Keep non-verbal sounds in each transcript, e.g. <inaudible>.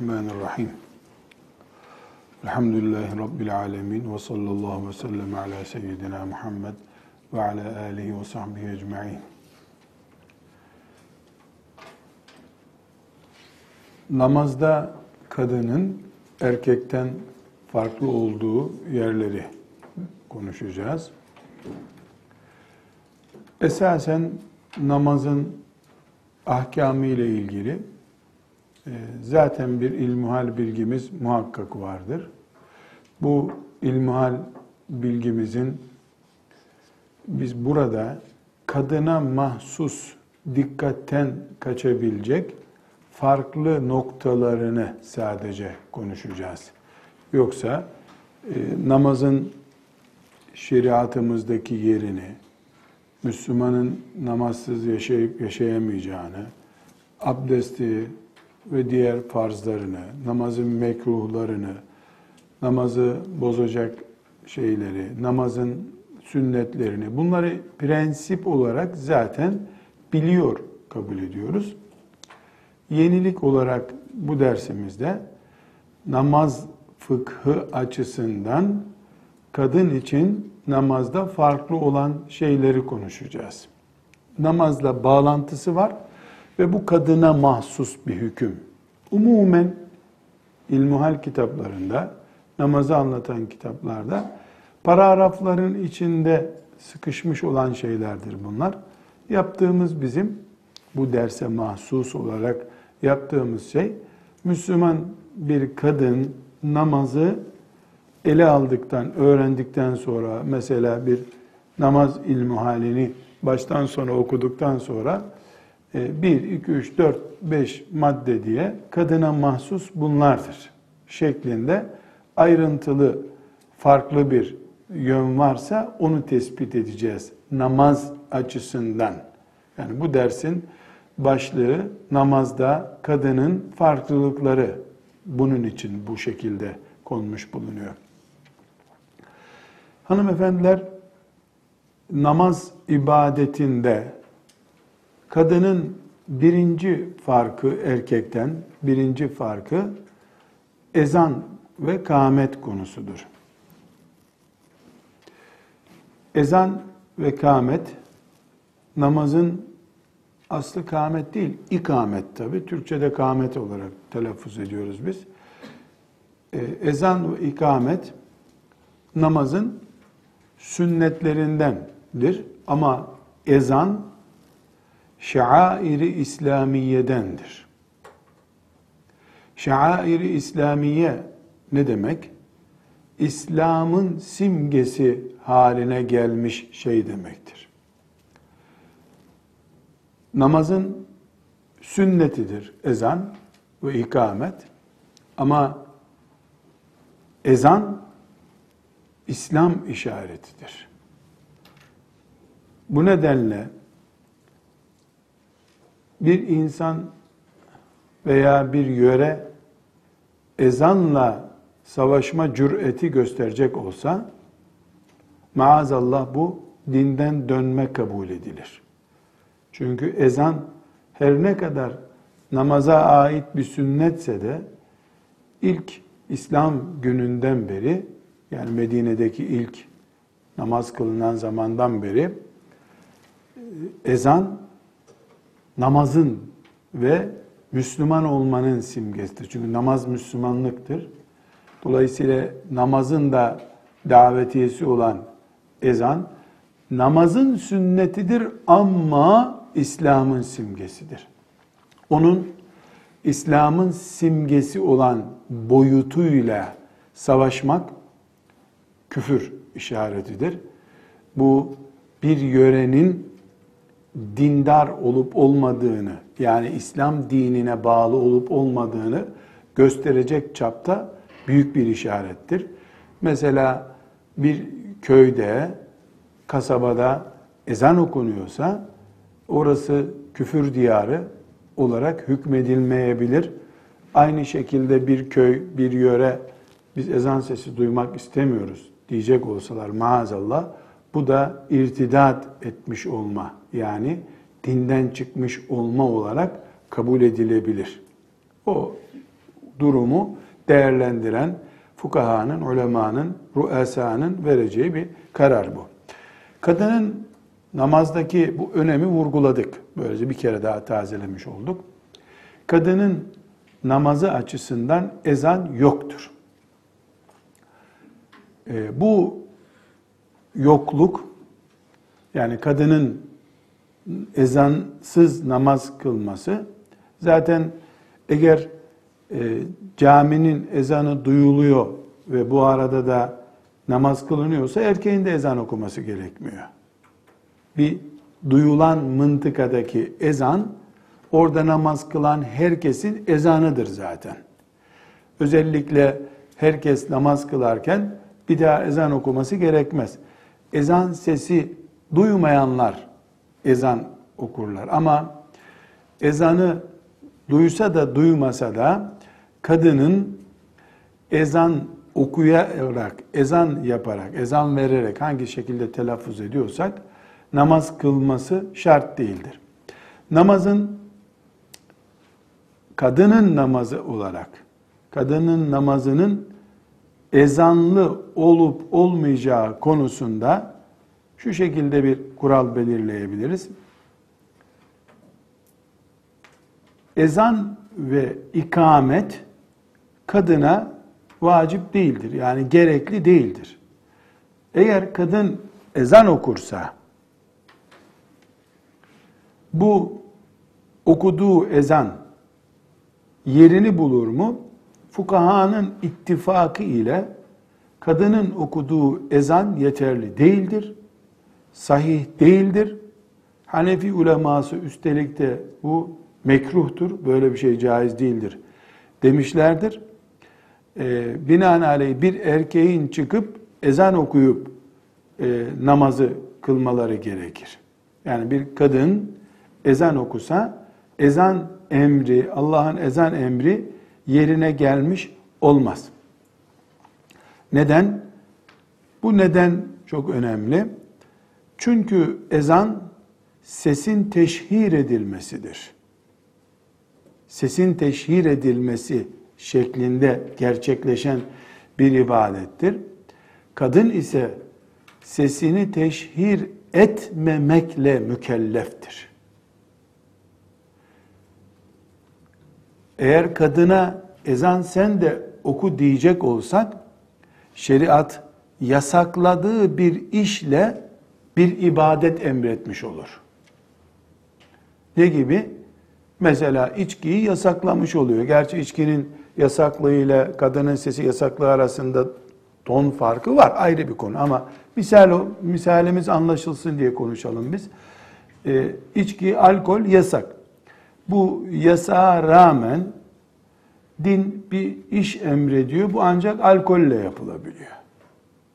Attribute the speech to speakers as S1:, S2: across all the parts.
S1: Bismillahirrahmanirrahim. Elhamdülillahi Rabbil alemin ve sallallahu ve sellem ala seyyidina Muhammed ve ala alihi ve sahbihi ecma'in. Namazda kadının erkekten farklı olduğu yerleri konuşacağız. Esasen namazın ahkamı ile ilgili zaten bir ilmuhal bilgimiz muhakkak vardır. Bu ilmuhal bilgimizin biz burada kadına mahsus dikkatten kaçabilecek farklı noktalarını sadece konuşacağız. Yoksa e, namazın şeriatımızdaki yerini, Müslümanın namazsız yaşayıp yaşayamayacağını, abdesti ve diğer farzlarını, namazın mekruhlarını, namazı bozacak şeyleri, namazın sünnetlerini bunları prensip olarak zaten biliyor kabul ediyoruz. Yenilik olarak bu dersimizde namaz fıkhı açısından kadın için namazda farklı olan şeyleri konuşacağız. Namazla bağlantısı var ve bu kadına mahsus bir hüküm. Umumen ilmuhal kitaplarında, namazı anlatan kitaplarda paragrafların içinde sıkışmış olan şeylerdir bunlar. Yaptığımız bizim bu derse mahsus olarak yaptığımız şey Müslüman bir kadın namazı ele aldıktan, öğrendikten sonra mesela bir namaz ilmi halini baştan sona okuduktan sonra 1, 2, 3, 4, 5 madde diye kadına mahsus bunlardır şeklinde ayrıntılı farklı bir yön varsa onu tespit edeceğiz namaz açısından. Yani bu dersin başlığı namazda kadının farklılıkları bunun için bu şekilde konmuş bulunuyor. Hanımefendiler namaz ibadetinde kadının birinci farkı erkekten birinci farkı ezan ve kâmet konusudur. Ezan ve kâmet namazın aslı kâmet değil, ikamet tabi. Türkçe'de kâmet olarak telaffuz ediyoruz biz. Ee, ezan ve ikamet namazın sünnetlerindendir ama ezan şairi İslamiyedendir. Şairi İslamiye ne demek? İslam'ın simgesi haline gelmiş şey demektir. Namazın sünnetidir ezan ve ikamet ama ezan İslam işaretidir. Bu nedenle bir insan veya bir yöre ezanla savaşma cüreti gösterecek olsa maazallah bu dinden dönme kabul edilir. Çünkü ezan her ne kadar namaza ait bir sünnetse de ilk İslam gününden beri yani Medine'deki ilk namaz kılınan zamandan beri ezan namazın ve Müslüman olmanın simgesidir. Çünkü namaz Müslümanlıktır. Dolayısıyla namazın da davetiyesi olan ezan namazın sünnetidir ama İslam'ın simgesidir. Onun İslam'ın simgesi olan boyutuyla savaşmak küfür işaretidir. Bu bir yörenin dindar olup olmadığını yani İslam dinine bağlı olup olmadığını gösterecek çapta büyük bir işarettir. Mesela bir köyde, kasabada ezan okunuyorsa orası küfür diyarı olarak hükmedilmeyebilir. Aynı şekilde bir köy, bir yöre biz ezan sesi duymak istemiyoruz diyecek olsalar maazallah bu da irtidat etmiş olma yani dinden çıkmış olma olarak kabul edilebilir. O durumu değerlendiren fukahanın, ulemanın, ruesanın vereceği bir karar bu. Kadının namazdaki bu önemi vurguladık. Böylece bir kere daha tazelemiş olduk. Kadının namazı açısından ezan yoktur. E, bu yokluk yani kadının ezansız namaz kılması zaten eğer e, caminin ezanı duyuluyor ve bu arada da namaz kılınıyorsa erkeğin de ezan okuması gerekmiyor. Bir duyulan mıntıkadaki ezan orada namaz kılan herkesin ezanıdır zaten. Özellikle herkes namaz kılarken bir daha ezan okuması gerekmez. Ezan sesi duymayanlar ezan okurlar ama ezanı duysa da duymasa da kadının ezan okuyarak, ezan yaparak, ezan vererek hangi şekilde telaffuz ediyorsak namaz kılması şart değildir. Namazın kadının namazı olarak kadının namazının ezanlı olup olmayacağı konusunda şu şekilde bir kural belirleyebiliriz. Ezan ve ikamet kadına vacip değildir. Yani gerekli değildir. Eğer kadın ezan okursa bu okuduğu ezan yerini bulur mu? Fukahanın ittifakı ile kadının okuduğu ezan yeterli değildir. Sahih değildir. Hanefi uleması üstelik de bu mekruhtur. Böyle bir şey caiz değildir demişlerdir. Ee, binaenaleyh bir erkeğin çıkıp ezan okuyup e, namazı kılmaları gerekir. Yani bir kadın ezan okusa ezan emri, Allah'ın ezan emri yerine gelmiş olmaz. Neden? Bu neden çok önemli. Çünkü ezan sesin teşhir edilmesidir. Sesin teşhir edilmesi şeklinde gerçekleşen bir ibadettir. Kadın ise sesini teşhir etmemekle mükelleftir. Eğer kadına ezan sen de oku diyecek olsak şeriat yasakladığı bir işle bir ibadet emretmiş olur. Ne gibi? Mesela içkiyi yasaklamış oluyor. Gerçi içkinin yasaklığı ile kadının sesi yasaklığı arasında ton farkı var ayrı bir konu ama misal misalimiz anlaşılsın diye konuşalım biz. E, içki, alkol yasak. Bu yasağa rağmen din bir iş emrediyor. Bu ancak alkolle yapılabiliyor.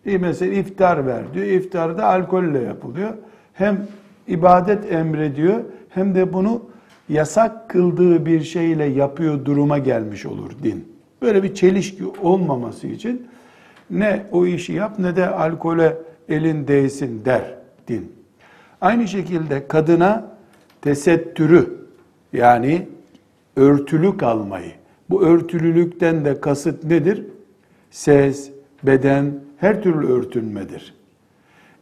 S1: Mesela iftar ver diyor. İftar da alkolle yapılıyor. Hem ibadet emrediyor hem de bunu yasak kıldığı bir şeyle yapıyor duruma gelmiş olur din. Böyle bir çelişki olmaması için ne o işi yap ne de alkole elin değsin der din. Aynı şekilde kadına tesettürü yani örtülü kalmayı. Bu örtülülükten de kasıt nedir? Ses, beden, her türlü örtünmedir.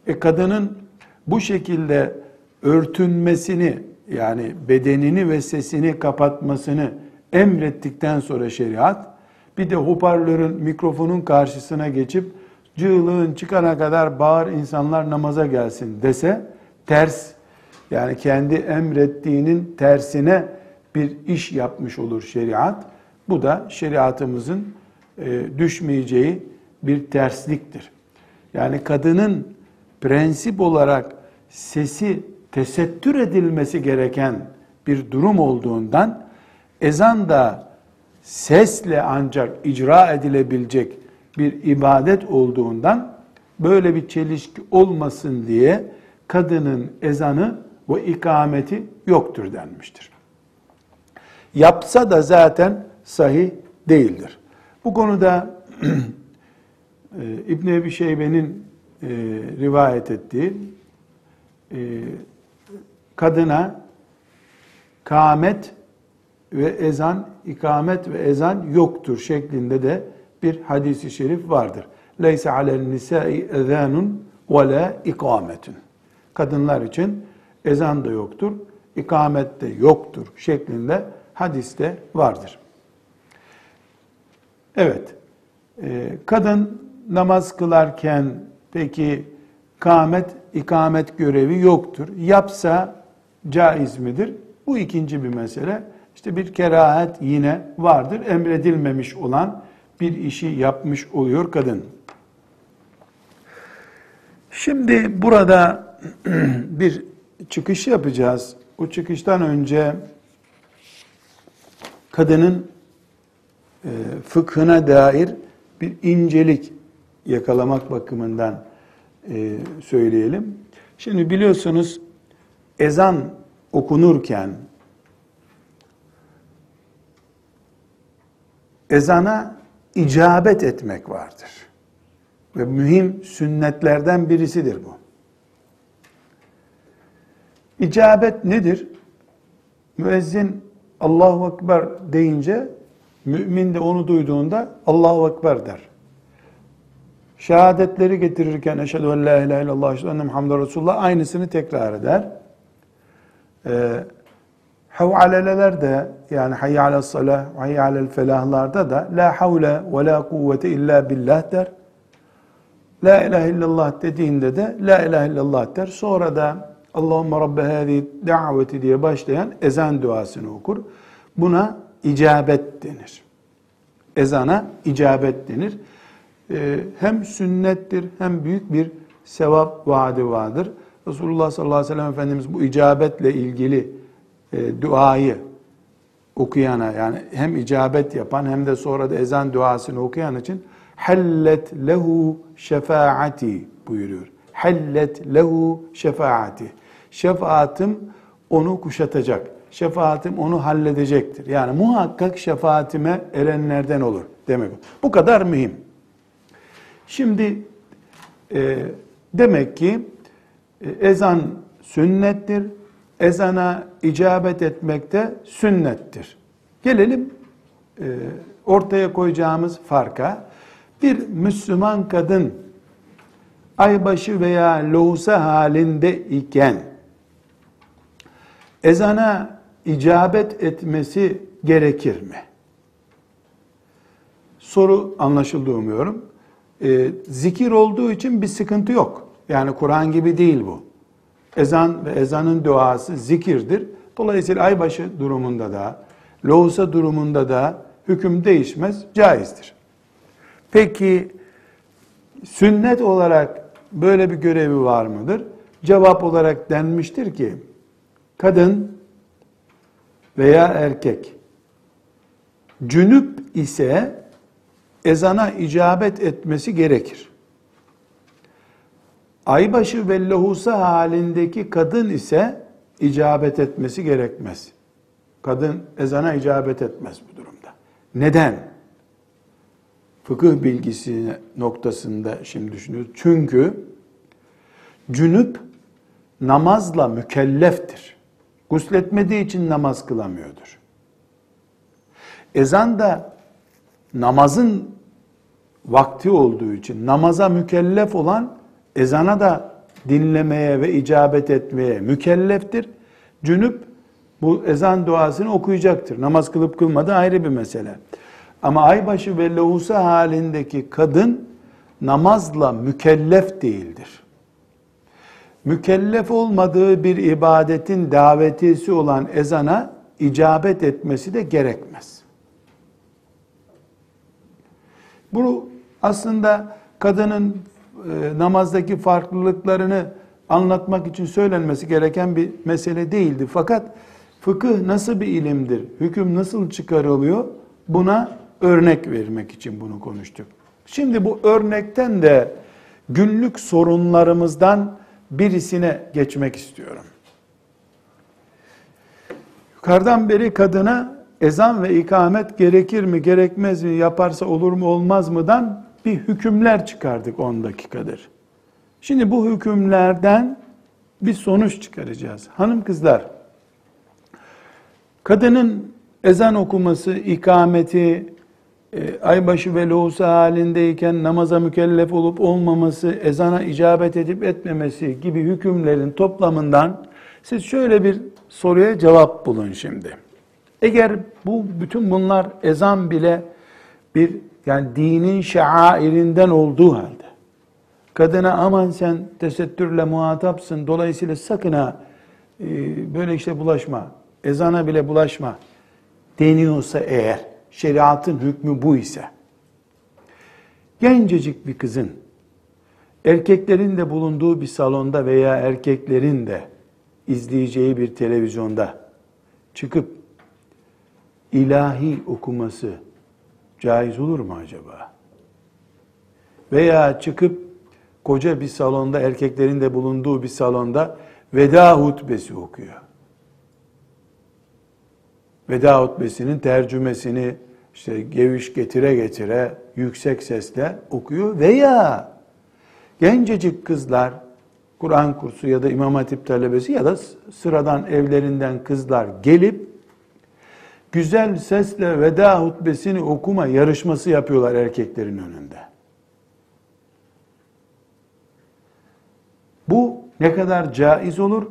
S1: E kadının bu şekilde örtünmesini yani bedenini ve sesini kapatmasını emrettikten sonra şeriat bir de hoparlörün mikrofonun karşısına geçip cığlığın çıkana kadar bağır insanlar namaza gelsin dese ters yani kendi emrettiğinin tersine bir iş yapmış olur şeriat. Bu da şeriatımızın e, düşmeyeceği bir tersliktir. Yani kadının prensip olarak sesi tesettür edilmesi gereken bir durum olduğundan ezan da sesle ancak icra edilebilecek bir ibadet olduğundan böyle bir çelişki olmasın diye kadının ezanı ve ikameti yoktur denmiştir. Yapsa da zaten sahih değildir. Bu konuda <clears throat> e, İbn Ebi Şeybe'nin e, rivayet ettiği e, kadına kâmet ve ezan, ikamet ve ezan yoktur şeklinde de bir hadisi şerif vardır. Leyse alel nisai ezanun ve la ikametun. Kadınlar için ezan da yoktur, ikamet de yoktur şeklinde hadiste vardır. Evet, e, kadın namaz kılarken peki kamet, ikamet görevi yoktur. Yapsa caiz midir? Bu ikinci bir mesele. İşte bir kerahet yine vardır. Emredilmemiş olan bir işi yapmış oluyor kadın. Şimdi burada <clears throat> bir çıkış yapacağız. O çıkıştan önce kadının e, fıkhına dair bir incelik yakalamak bakımından e, söyleyelim. Şimdi biliyorsunuz ezan okunurken ezana icabet etmek vardır. Ve mühim sünnetlerden birisidir bu. İcabet nedir? Müezzin Allahu Ekber deyince mümin de onu duyduğunda Allahu Ekber der. Şehadetleri getirirken eşhedü en la ilahe illallah eşhedü enne Muhammed Resulullah aynısını tekrar eder. Ee, Havaleler de yani hayy alel salah, hayy alel felahlarda da la havle ve la kuvvete illa billah der. La ilahe illallah dediğinde de la ilahe illallah der. Sonra da Allahümme Rabbe hâzi daveti diye başlayan ezan duasını okur. Buna icabet denir. Ezana icabet denir. Ee, hem sünnettir hem büyük bir sevap vaadi vardır. Resulullah sallallahu aleyhi ve sellem Efendimiz bu icabetle ilgili e, duayı okuyana yani hem icabet yapan hem de sonra da ezan duasını okuyan için hallet lehu şefaati buyuruyor. Hallet lehu şefaati. Şefaatim onu kuşatacak. Şefaatim onu halledecektir. Yani muhakkak şefaatime erenlerden olur demek. Bu kadar mühim. Şimdi e, demek ki e, ezan sünnettir. Ezana icabet etmek de sünnettir. Gelelim e, ortaya koyacağımız farka. Bir Müslüman kadın aybaşı veya lohusa halinde iken ezana icabet etmesi gerekir mi? Soru anlaşıldı umuyorum. E, zikir olduğu için bir sıkıntı yok. Yani Kur'an gibi değil bu. Ezan ve ezanın duası zikirdir. Dolayısıyla aybaşı durumunda da, lohusa durumunda da hüküm değişmez, caizdir. Peki sünnet olarak böyle bir görevi var mıdır? Cevap olarak denmiştir ki, kadın veya erkek cünüp ise ezana icabet etmesi gerekir. Aybaşı ve lohusa halindeki kadın ise icabet etmesi gerekmez. Kadın ezana icabet etmez bu durumda. Neden? Fıkıh bilgisi noktasında şimdi düşünüyoruz. Çünkü cünüp namazla mükelleftir. Gusletmediği için namaz kılamıyordur. Ezan da namazın vakti olduğu için namaza mükellef olan ezana da dinlemeye ve icabet etmeye mükelleftir. Cünüp bu ezan duasını okuyacaktır. Namaz kılıp kılmadı ayrı bir mesele. Ama aybaşı ve lohusa halindeki kadın namazla mükellef değildir. Mükellef olmadığı bir ibadetin davetisi olan ezana icabet etmesi de gerekmez. Bu aslında kadının e, namazdaki farklılıklarını anlatmak için söylenmesi gereken bir mesele değildi. Fakat fıkıh nasıl bir ilimdir, hüküm nasıl çıkarılıyor buna örnek vermek için bunu konuştuk. Şimdi bu örnekten de günlük sorunlarımızdan birisine geçmek istiyorum. Yukarıdan beri kadına ezan ve ikamet gerekir mi, gerekmez mi, yaparsa olur mu, olmaz mıdan bir hükümler çıkardık 10 dakikadır. Şimdi bu hükümlerden bir sonuç çıkaracağız. Hanım kızlar, kadının ezan okuması, ikameti, e, aybaşı ve lohusa halindeyken namaza mükellef olup olmaması, ezana icabet edip etmemesi gibi hükümlerin toplamından siz şöyle bir soruya cevap bulun şimdi. Eğer bu bütün bunlar ezan bile bir yani dinin şairinden olduğu halde. Kadına aman sen tesettürle muhatapsın dolayısıyla sakın ha e, böyle işte bulaşma ezana bile bulaşma deniyorsa eğer şeriatın hükmü bu ise gencecik bir kızın erkeklerin de bulunduğu bir salonda veya erkeklerin de izleyeceği bir televizyonda çıkıp ilahi okuması caiz olur mu acaba? Veya çıkıp koca bir salonda, erkeklerin de bulunduğu bir salonda veda hutbesi okuyor. Veda hutbesinin tercümesini işte geviş getire getire yüksek sesle okuyor veya gencecik kızlar Kur'an kursu ya da İmam Hatip talebesi ya da sıradan evlerinden kızlar gelip güzel sesle veda hutbesini okuma yarışması yapıyorlar erkeklerin önünde. Bu ne kadar caiz olur?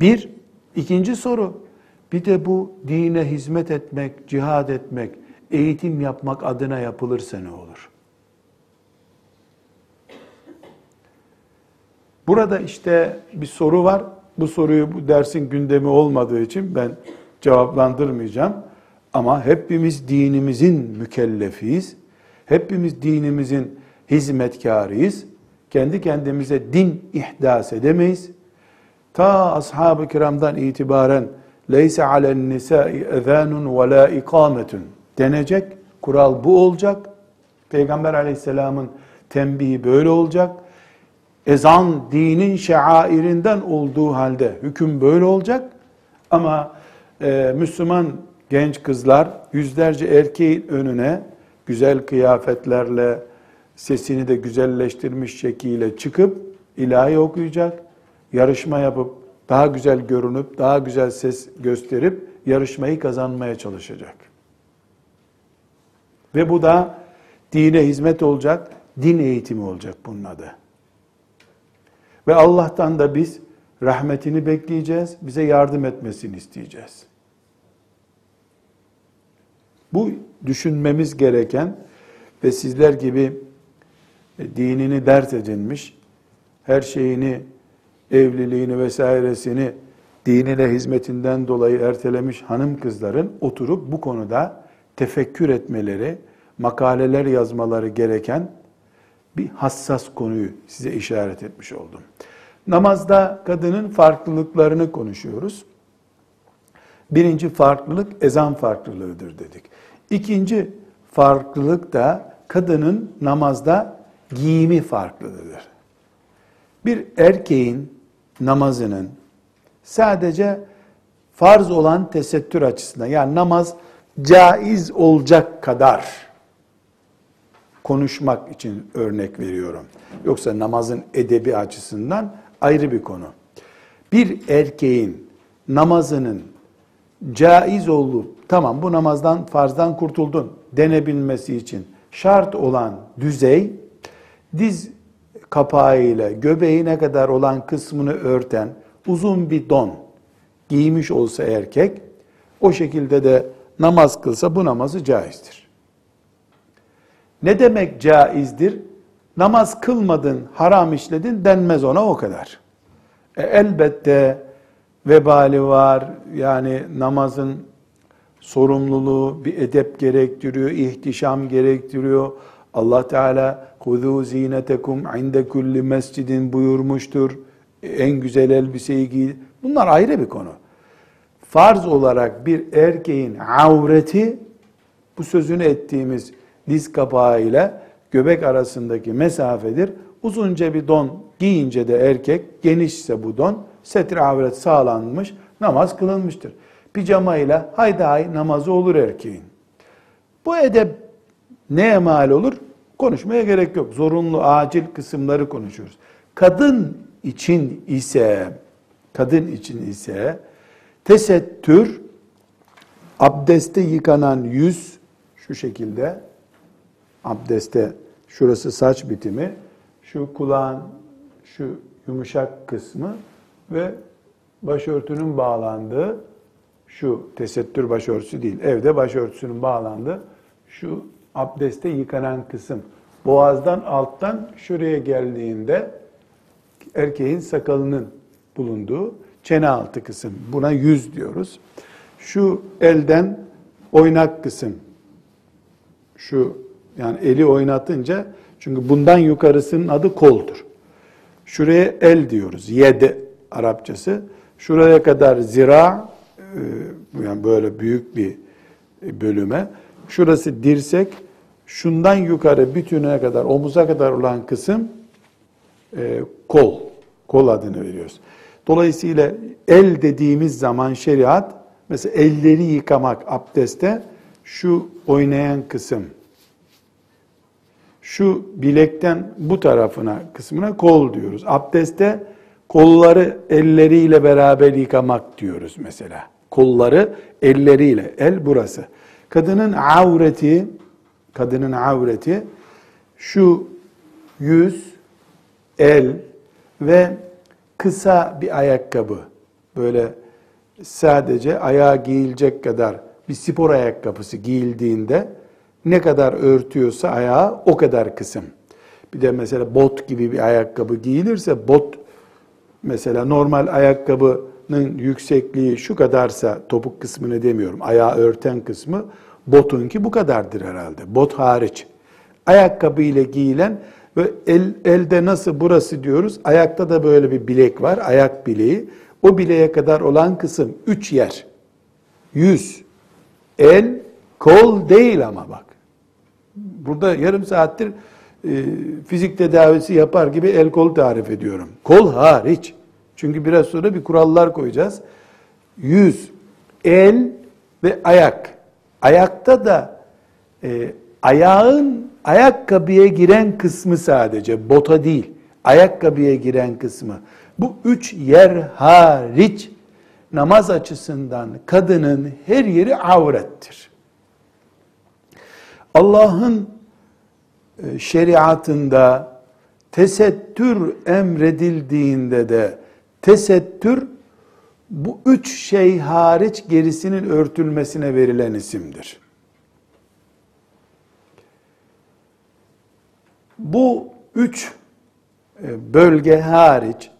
S1: Bir. ikinci soru. Bir de bu dine hizmet etmek, cihad etmek, eğitim yapmak adına yapılırsa ne olur? Burada işte bir soru var. Bu soruyu bu dersin gündemi olmadığı için ben cevaplandırmayacağım. Ama hepimiz dinimizin mükellefiyiz. Hepimiz dinimizin hizmetkarıyız. Kendi kendimize din ihdas edemeyiz. Ta ashab-ı kiramdan itibaren leyse alen nisai ezanun ve la ikametun denecek. Kural bu olacak. Peygamber aleyhisselamın tembihi böyle olacak. Ezan dinin şairinden olduğu halde hüküm böyle olacak. Ama e, Müslüman genç kızlar yüzlerce erkeğin önüne güzel kıyafetlerle sesini de güzelleştirmiş şekilde çıkıp ilahi okuyacak, yarışma yapıp daha güzel görünüp daha güzel ses gösterip yarışmayı kazanmaya çalışacak. Ve bu da dine hizmet olacak, din eğitimi olacak bunun adı. Ve Allah'tan da biz rahmetini bekleyeceğiz, bize yardım etmesini isteyeceğiz. Bu düşünmemiz gereken ve sizler gibi e, dinini dert edinmiş, her şeyini, evliliğini vesairesini dinine hizmetinden dolayı ertelemiş hanım kızların oturup bu konuda tefekkür etmeleri, makaleler yazmaları gereken bir hassas konuyu size işaret etmiş oldum. Namazda kadının farklılıklarını konuşuyoruz. Birinci farklılık ezan farklılığıdır dedik. İkinci farklılık da kadının namazda giyimi farklıdır. Bir erkeğin namazının sadece farz olan tesettür açısından yani namaz caiz olacak kadar konuşmak için örnek veriyorum. Yoksa namazın edebi açısından ayrı bir konu. Bir erkeğin namazının caiz olup tamam bu namazdan farzdan kurtuldun denebilmesi için şart olan düzey diz kapağıyla göbeğine kadar olan kısmını örten uzun bir don giymiş olsa erkek o şekilde de namaz kılsa bu namazı caizdir. Ne demek caizdir? Namaz kılmadın, haram işledin denmez ona o kadar. E, elbette vebali var. Yani namazın sorumluluğu bir edep gerektiriyor, ihtişam gerektiriyor. Allah Teala kuzu zinetekum inde kulli mescidin buyurmuştur. En güzel elbiseyi giy. Bunlar ayrı bir konu. Farz olarak bir erkeğin avreti bu sözünü ettiğimiz diz kapağı ile göbek arasındaki mesafedir. Uzunca bir don giyince de erkek genişse bu don setir avret sağlanmış namaz kılınmıştır. Pijama ile haydi hay namazı olur erkeğin. Bu edep neye mal olur? Konuşmaya gerek yok. Zorunlu, acil kısımları konuşuyoruz. Kadın için ise kadın için ise tesettür Abdeste yıkanan yüz şu şekilde. Abdeste şurası saç bitimi, şu kulağın şu yumuşak kısmı ve başörtünün bağlandığı şu tesettür başörtüsü değil, evde başörtüsünün bağlandığı şu abdeste yıkanan kısım. Boğazdan alttan şuraya geldiğinde erkeğin sakalının bulunduğu çene altı kısım. Buna yüz diyoruz. Şu elden oynak kısım. Şu yani eli oynatınca çünkü bundan yukarısının adı koldur. Şuraya el diyoruz. Yed Arapçası. Şuraya kadar zira e, yani böyle büyük bir bölüme. Şurası dirsek. Şundan yukarı bütüne kadar omuza kadar olan kısım e, kol. Kol adını veriyoruz. Dolayısıyla el dediğimiz zaman şeriat mesela elleri yıkamak abdeste şu oynayan kısım şu bilekten bu tarafına kısmına kol diyoruz. Abdeste kolları elleriyle beraber yıkamak diyoruz mesela. Kolları elleriyle, el burası. Kadının avreti, kadının avreti şu yüz, el ve kısa bir ayakkabı. Böyle sadece ayağa giyilecek kadar bir spor ayakkabısı giyildiğinde ne kadar örtüyorsa ayağı o kadar kısım. Bir de mesela bot gibi bir ayakkabı giyilirse bot mesela normal ayakkabının yüksekliği şu kadarsa topuk kısmını demiyorum. Ayağı örten kısmı botunki bu kadardır herhalde. Bot hariç. Ayakkabı ile giyilen ve el, elde nasıl burası diyoruz. Ayakta da böyle bir bilek var. Ayak bileği. O bileğe kadar olan kısım üç yer. Yüz, el, kol değil ama bak. Burada yarım saattir e, fizik tedavisi yapar gibi el kol tarif ediyorum. Kol hariç. Çünkü biraz sonra bir kurallar koyacağız. Yüz, el ve ayak. Ayakta da e, ayağın ayakkabıya giren kısmı sadece, bota değil, ayakkabıya giren kısmı. Bu üç yer hariç namaz açısından kadının her yeri avrettir. Allah'ın e, şeriatında tesettür emredildiğinde de tesettür bu üç şey hariç gerisinin örtülmesine verilen isimdir. Bu üç e, bölge hariç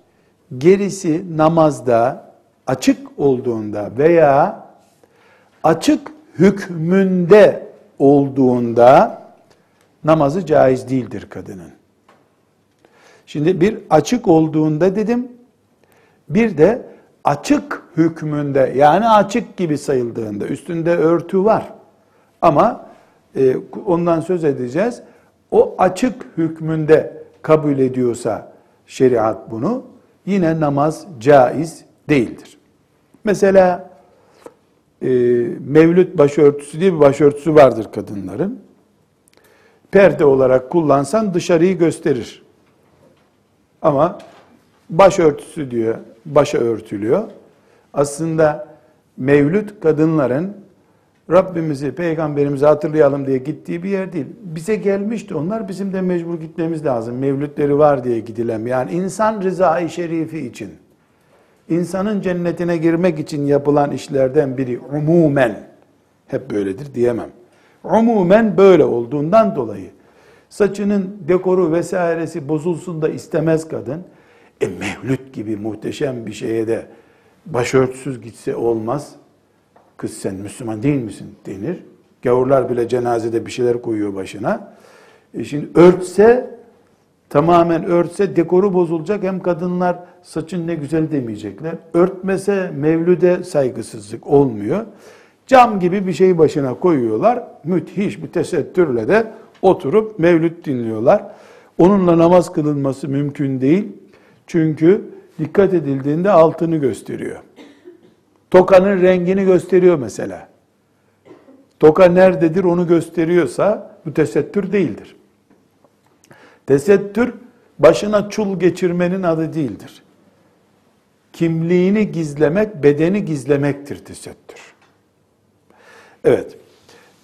S1: gerisi namazda açık olduğunda veya açık hükmünde olduğunda namazı caiz değildir kadının. Şimdi bir açık olduğunda dedim, bir de açık hükmünde yani açık gibi sayıldığında üstünde örtü var. Ama e, ondan söz edeceğiz. O açık hükmünde kabul ediyorsa şeriat bunu yine namaz caiz değildir. Mesela e, mevlüt başörtüsü diye bir başörtüsü vardır kadınların. Perde olarak kullansan dışarıyı gösterir. Ama başörtüsü diyor, başa örtülüyor. Aslında mevlüt kadınların Rabbimizi, peygamberimizi hatırlayalım diye gittiği bir yer değil. Bize gelmişti onlar, bizim de mecbur gitmemiz lazım. Mevlütleri var diye gidilen. Yani insan rızayı şerifi için insanın cennetine girmek için yapılan işlerden biri umumen, hep böyledir diyemem. Umumen böyle olduğundan dolayı saçının dekoru vesairesi bozulsun da istemez kadın. E mevlüt gibi muhteşem bir şeye de başörtüsüz gitse olmaz. Kız sen Müslüman değil misin denir. Gavurlar bile cenazede bir şeyler koyuyor başına. E şimdi örtse tamamen örtse dekoru bozulacak. Hem kadınlar saçın ne güzel demeyecekler. Örtmese mevlüde saygısızlık olmuyor. Cam gibi bir şey başına koyuyorlar. Müthiş bir tesettürle de oturup mevlüt dinliyorlar. Onunla namaz kılınması mümkün değil. Çünkü dikkat edildiğinde altını gösteriyor. Tokanın rengini gösteriyor mesela. Toka nerededir onu gösteriyorsa bu tesettür değildir. Tesettür başına çul geçirmenin adı değildir. Kimliğini gizlemek, bedeni gizlemektir tesettür. Evet.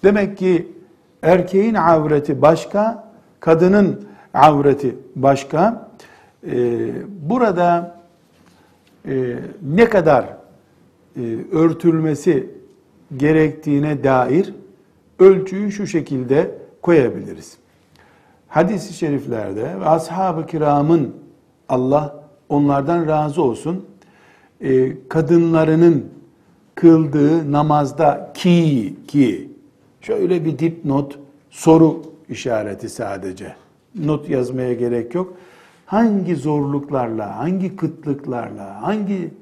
S1: Demek ki erkeğin avreti başka, kadının avreti başka. Ee, burada e, ne kadar e, örtülmesi gerektiğine dair ölçüyü şu şekilde koyabiliriz. Hadis-i şeriflerde ve ashab-ı kiramın Allah onlardan razı olsun e, kadınlarının kıldığı namazda ki ki şöyle bir dipnot soru işareti sadece. Not yazmaya gerek yok. Hangi zorluklarla, hangi kıtlıklarla, hangi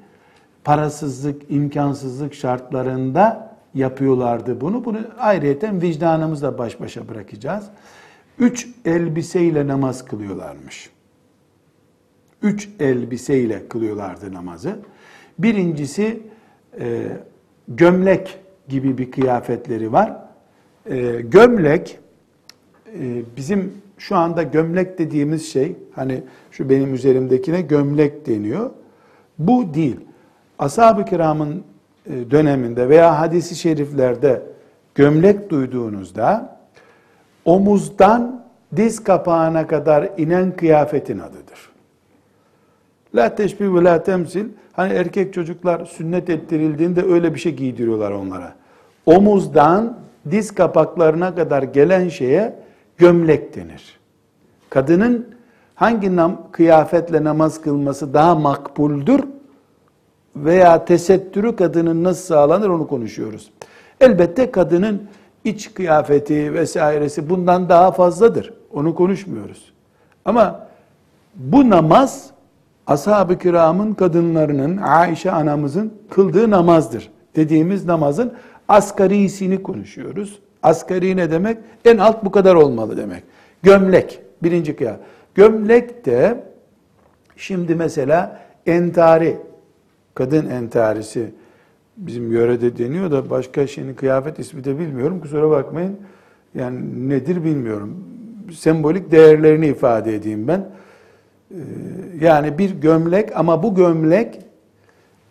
S1: parasızlık, imkansızlık şartlarında yapıyorlardı bunu. Bunu ayrıyeten vicdanımızla baş başa bırakacağız. Üç elbiseyle namaz kılıyorlarmış. Üç elbiseyle kılıyorlardı namazı. Birincisi e, gömlek gibi bir kıyafetleri var. E, gömlek e, bizim şu anda gömlek dediğimiz şey hani şu benim üzerimdekine gömlek deniyor. Bu değil. Ashab-ı kiramın e, döneminde veya hadisi şeriflerde gömlek duyduğunuzda omuzdan diz kapağına kadar inen kıyafetin adıdır. La teşbih ve la temsil. Hani erkek çocuklar sünnet ettirildiğinde öyle bir şey giydiriyorlar onlara. Omuzdan diz kapaklarına kadar gelen şeye gömlek denir. Kadının hangi nam, kıyafetle namaz kılması daha makbuldür veya tesettürü kadının nasıl sağlanır onu konuşuyoruz. Elbette kadının iç kıyafeti vesairesi bundan daha fazladır. Onu konuşmuyoruz. Ama bu namaz ashab-ı kiramın kadınlarının, Aişe anamızın kıldığı namazdır. Dediğimiz namazın asgarisini konuşuyoruz. Asgari ne demek? En alt bu kadar olmalı demek. Gömlek, birinci kıyafet. Gömlek de şimdi mesela entari, kadın entarisi bizim yörede deniyor da başka şeyin kıyafet ismi de bilmiyorum. Kusura bakmayın. Yani nedir bilmiyorum. Sembolik değerlerini ifade edeyim ben. Ee, yani bir gömlek ama bu gömlek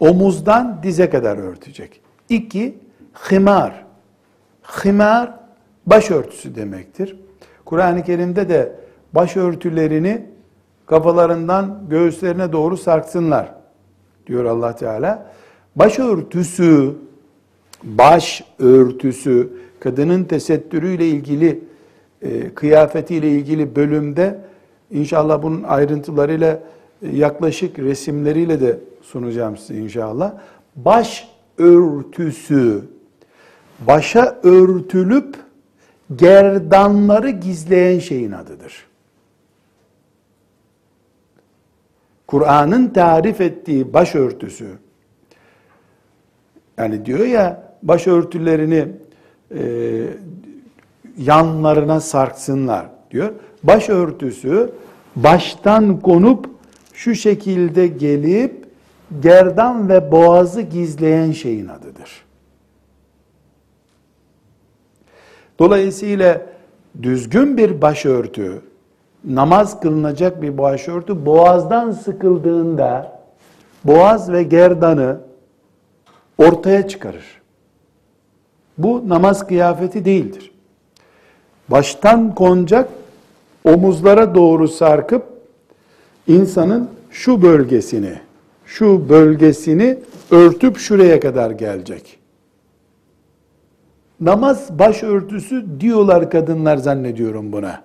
S1: omuzdan dize kadar örtecek. İki, himar. Himar başörtüsü demektir. Kur'an-ı Kerim'de de başörtülerini kafalarından göğüslerine doğru sarksınlar diyor Allah Teala. Başörtüsü, baş örtüsü, kadının tesettürüyle ilgili, e, kıyafetiyle ilgili bölümde inşallah bunun ayrıntılarıyla e, yaklaşık resimleriyle de sunacağım size inşallah. Baş örtüsü, başa örtülüp gerdanları gizleyen şeyin adıdır. Kur'an'ın tarif ettiği başörtüsü, yani diyor ya başörtülerini e, yanlarına sarksınlar diyor. Başörtüsü baştan konup şu şekilde gelip gerdan ve boğazı gizleyen şeyin adıdır. Dolayısıyla düzgün bir başörtü, namaz kılınacak bir başörtü boğazdan sıkıldığında boğaz ve gerdanı ortaya çıkarır. Bu namaz kıyafeti değildir. Baştan konacak omuzlara doğru sarkıp insanın şu bölgesini, şu bölgesini örtüp şuraya kadar gelecek. Namaz başörtüsü diyorlar kadınlar zannediyorum buna.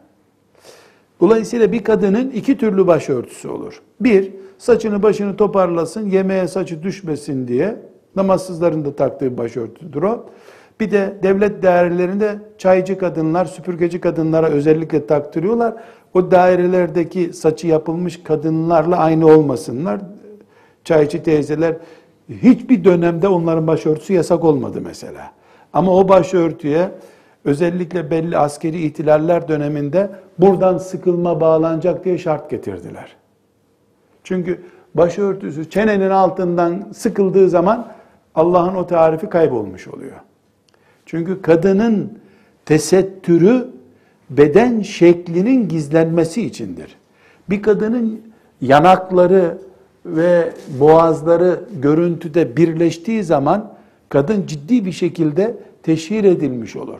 S1: Dolayısıyla bir kadının iki türlü başörtüsü olur. Bir, saçını başını toparlasın, yemeğe saçı düşmesin diye namazsızların da taktığı başörtüdür o. Bir de devlet dairelerinde çaycı kadınlar, süpürgeci kadınlara özellikle taktırıyorlar. O dairelerdeki saçı yapılmış kadınlarla aynı olmasınlar. Çaycı teyzeler hiçbir dönemde onların başörtüsü yasak olmadı mesela. Ama o başörtüye özellikle belli askeri ihtilaller döneminde buradan sıkılma bağlanacak diye şart getirdiler. Çünkü başörtüsü çenenin altından sıkıldığı zaman Allah'ın o tarifi kaybolmuş oluyor. Çünkü kadının tesettürü beden şeklinin gizlenmesi içindir. Bir kadının yanakları ve boğazları görüntüde birleştiği zaman kadın ciddi bir şekilde teşhir edilmiş olur.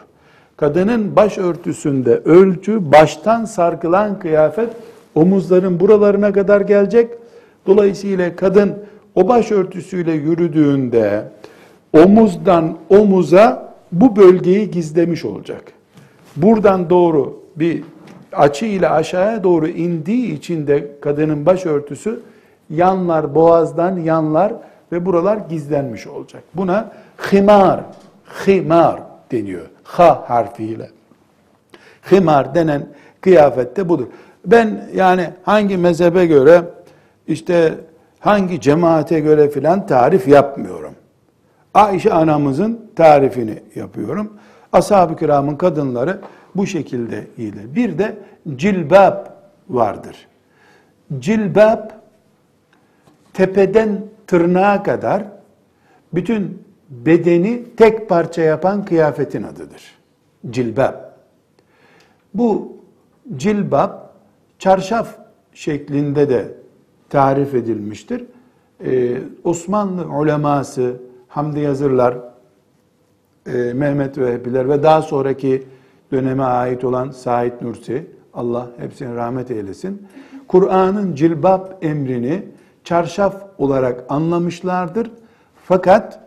S1: Kadının başörtüsünde ölçü baştan sarkılan kıyafet omuzların buralarına kadar gelecek. Dolayısıyla kadın o başörtüsüyle yürüdüğünde omuzdan omuza bu bölgeyi gizlemiş olacak. Buradan doğru bir açı ile aşağıya doğru indiği için de kadının başörtüsü yanlar boğazdan yanlar ve buralar gizlenmiş olacak. Buna himar, himar deniyor. Ha harfiyle. Himar denen kıyafette budur. Ben yani hangi mezhebe göre işte hangi cemaate göre filan tarif yapmıyorum. Ayşe anamızın tarifini yapıyorum. Ashab-ı kiramın kadınları bu şekilde giyilir. Bir de cilbab vardır. Cilbab tepeden tırnağa kadar bütün bedeni tek parça yapan kıyafetin adıdır. Cilbab. Bu cilbab çarşaf şeklinde de tarif edilmiştir. Ee, Osmanlı uleması, Hamdi Yazırlar, e, Mehmet Vehbiler ve daha sonraki döneme ait olan Said Nursi, Allah hepsine rahmet eylesin. Kur'an'ın cilbab emrini çarşaf olarak anlamışlardır. Fakat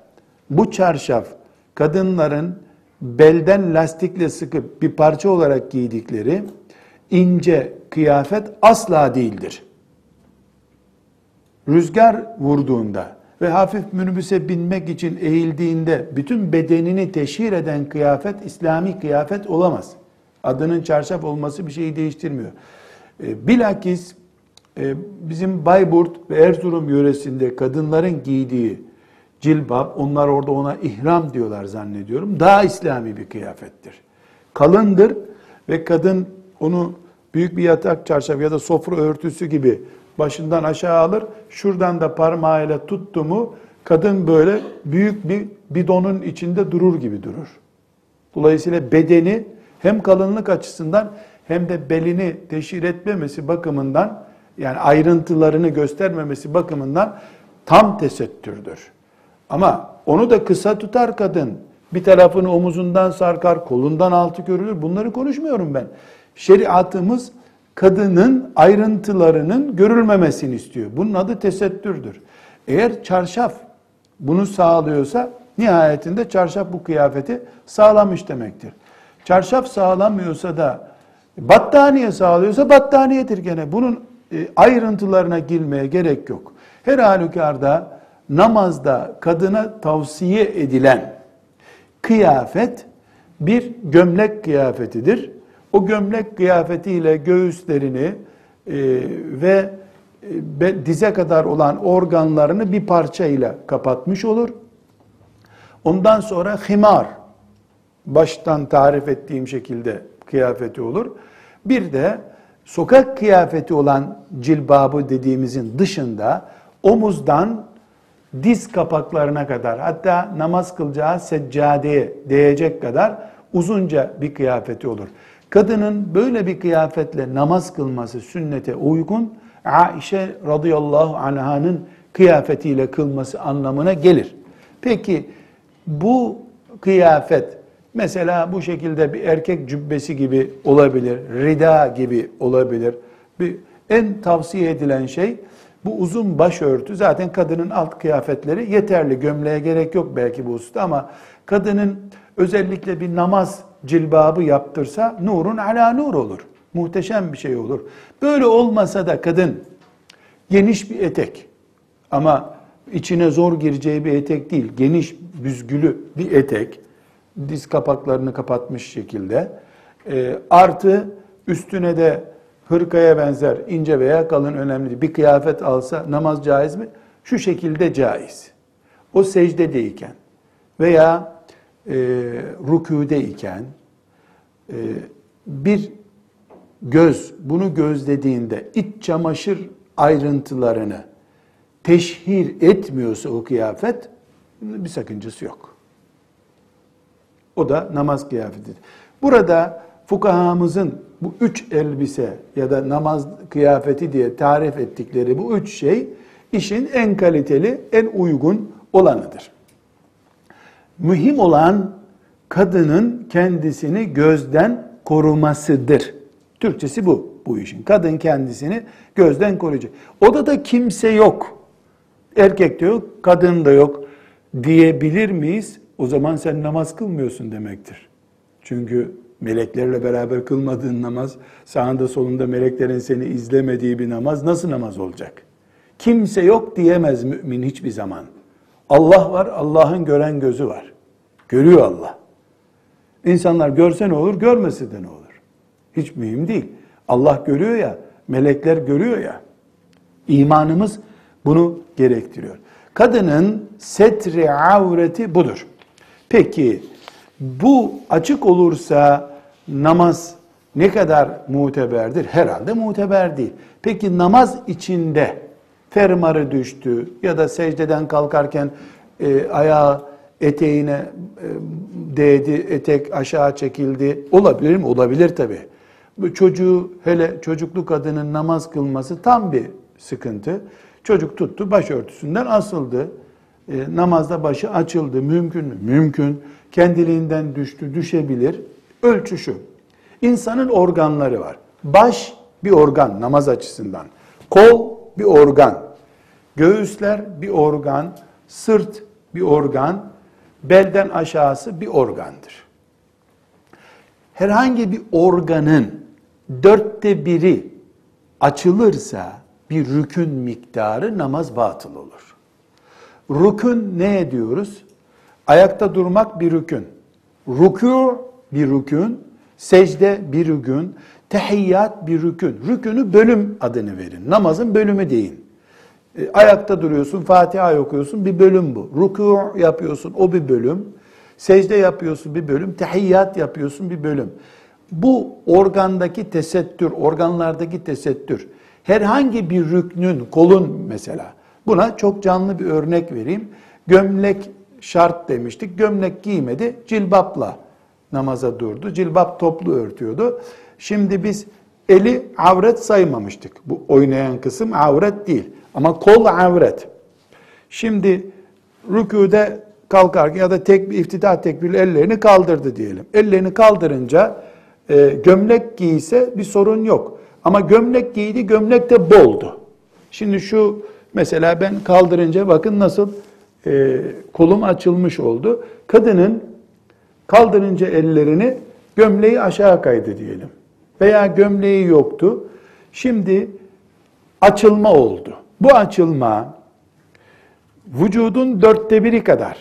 S1: bu çarşaf kadınların belden lastikle sıkıp bir parça olarak giydikleri ince kıyafet asla değildir. Rüzgar vurduğunda ve hafif minibüse binmek için eğildiğinde bütün bedenini teşhir eden kıyafet İslami kıyafet olamaz. Adının çarşaf olması bir şeyi değiştirmiyor. E, bilakis e, bizim Bayburt ve Erzurum yöresinde kadınların giydiği cilbab, onlar orada ona ihram diyorlar zannediyorum, daha İslami bir kıyafettir. Kalındır ve kadın onu büyük bir yatak çarşaf ya da sofra örtüsü gibi başından aşağı alır. Şuradan da parmağıyla tuttu mu kadın böyle büyük bir bidonun içinde durur gibi durur. Dolayısıyla bedeni hem kalınlık açısından hem de belini teşhir etmemesi bakımından yani ayrıntılarını göstermemesi bakımından tam tesettürdür. Ama onu da kısa tutar kadın. Bir tarafını omuzundan sarkar, kolundan altı görülür. Bunları konuşmuyorum ben. Şeriatımız kadının ayrıntılarının görülmemesini istiyor. Bunun adı tesettürdür. Eğer çarşaf bunu sağlıyorsa nihayetinde çarşaf bu kıyafeti sağlamış demektir. Çarşaf sağlamıyorsa da battaniye sağlıyorsa battaniyedir gene. Bunun e, ayrıntılarına girmeye gerek yok. Her halükarda namazda kadına tavsiye edilen kıyafet bir gömlek kıyafetidir. O gömlek kıyafetiyle göğüslerini e, ve e, dize kadar olan organlarını bir parçayla kapatmış olur. Ondan sonra himar, baştan tarif ettiğim şekilde kıyafeti olur. Bir de sokak kıyafeti olan cilbabı dediğimizin dışında omuzdan diz kapaklarına kadar hatta namaz kılacağı seccadeye değecek kadar uzunca bir kıyafeti olur. Kadının böyle bir kıyafetle namaz kılması sünnete uygun, Aişe radıyallahu anh'ın kıyafetiyle kılması anlamına gelir. Peki bu kıyafet mesela bu şekilde bir erkek cübbesi gibi olabilir, rida gibi olabilir. Bir, en tavsiye edilen şey bu uzun başörtü zaten kadının alt kıyafetleri yeterli. Gömleğe gerek yok belki bu usta ama kadının özellikle bir namaz cilbabı yaptırsa nurun ala nur olur. Muhteşem bir şey olur. Böyle olmasa da kadın geniş bir etek ama içine zor gireceği bir etek değil. Geniş büzgülü bir etek. Diz kapaklarını kapatmış şekilde. E, artı üstüne de hırkaya benzer ince veya kalın önemli. Bir kıyafet alsa namaz caiz mi? Şu şekilde caiz. O secdedeyken veya e, rükûdeyken e, bir göz bunu gözlediğinde iç çamaşır ayrıntılarını teşhir etmiyorsa o kıyafet bir sakıncası yok. O da namaz kıyafetidir. Burada fukahamızın bu üç elbise ya da namaz kıyafeti diye tarif ettikleri bu üç şey işin en kaliteli, en uygun olanıdır. Mühim olan kadının kendisini gözden korumasıdır. Türkçesi bu bu işin. Kadın kendisini gözden koruyacak. Odada kimse yok. Erkek de yok, kadın da yok diyebilir miyiz? O zaman sen namaz kılmıyorsun demektir. Çünkü meleklerle beraber kılmadığın namaz, sağında solunda meleklerin seni izlemediği bir namaz nasıl namaz olacak? Kimse yok diyemez mümin hiçbir zaman. Allah var, Allah'ın gören gözü var. Görüyor Allah. İnsanlar görse ne olur, görmese de ne olur? Hiç mühim değil. Allah görüyor ya, melekler görüyor ya. İmanımız bunu gerektiriyor. Kadının setri avreti budur. Peki bu açık olursa namaz ne kadar muteberdir? Herhalde muteber değil. Peki namaz içinde fermarı düştü ya da secdeden kalkarken e, ayağı eteğine e, değdi, etek aşağı çekildi. Olabilir mi? Olabilir tabi. Bu çocuğu hele çocuklu kadının namaz kılması tam bir sıkıntı. Çocuk tuttu başörtüsünden asıldı. E, namazda başı açıldı. Mümkün mü? Mümkün. Kendiliğinden düştü, düşebilir. Ölçü şu. İnsanın organları var. Baş bir organ namaz açısından. Kol bir organ. Göğüsler bir organ. Sırt bir organ. Belden aşağısı bir organdır. Herhangi bir organın dörtte biri açılırsa bir rükün miktarı namaz batıl olur. Rükün ne diyoruz? Ayakta durmak bir rükün. Rükû bir rükün, secde bir rükün, tehiyyat bir rükün. Rükünü bölüm adını verin. Namazın bölümü deyin. E, ayakta duruyorsun, Fatiha okuyorsun, bir bölüm bu. Rükû yapıyorsun, o bir bölüm. Secde yapıyorsun, bir bölüm. Tehiyyat yapıyorsun, bir bölüm. Bu organdaki tesettür, organlardaki tesettür, herhangi bir rüknün, kolun mesela, buna çok canlı bir örnek vereyim. Gömlek şart demiştik. Gömlek giymedi, cilbapla namaza durdu. Cilbap toplu örtüyordu. Şimdi biz eli avret saymamıştık. Bu oynayan kısım avret değil. Ama kol avret. Şimdi rükûde kalkarken ya da tek bir iftida tekbir ellerini kaldırdı diyelim. Ellerini kaldırınca e, gömlek giyse bir sorun yok. Ama gömlek giydi, gömlek de boldu. Şimdi şu mesela ben kaldırınca bakın nasıl e, kolum açılmış oldu. Kadının kaldırınca ellerini gömleği aşağı kaydı diyelim. Veya gömleği yoktu. Şimdi açılma oldu. Bu açılma vücudun dörtte biri kadar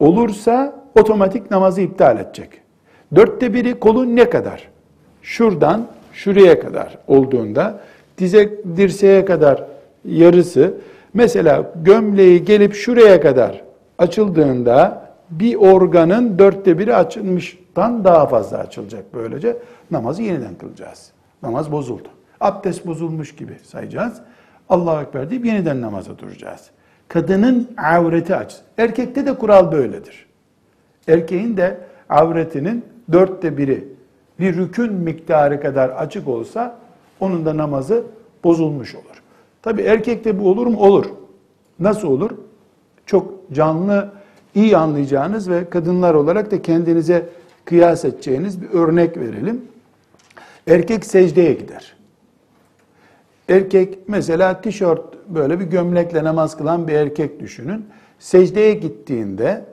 S1: olursa otomatik namazı iptal edecek. Dörtte biri kolun ne kadar? Şuradan şuraya kadar olduğunda dize dirseğe kadar yarısı mesela gömleği gelip şuraya kadar açıldığında bir organın dörtte biri açılmıştan daha fazla açılacak böylece. Namazı yeniden kılacağız. Namaz bozuldu. Abdest bozulmuş gibi sayacağız. Allahu Ekber deyip yeniden namaza duracağız. Kadının avreti aç. Erkekte de kural böyledir. Erkeğin de avretinin dörtte biri bir rükün miktarı kadar açık olsa onun da namazı bozulmuş olur. Tabi erkekte bu olur mu? Olur. Nasıl olur? Çok canlı, iyi anlayacağınız ve kadınlar olarak da kendinize kıyas edeceğiniz bir örnek verelim. Erkek secdeye gider. Erkek mesela tişört böyle bir gömlekle namaz kılan bir erkek düşünün. Secdeye gittiğinde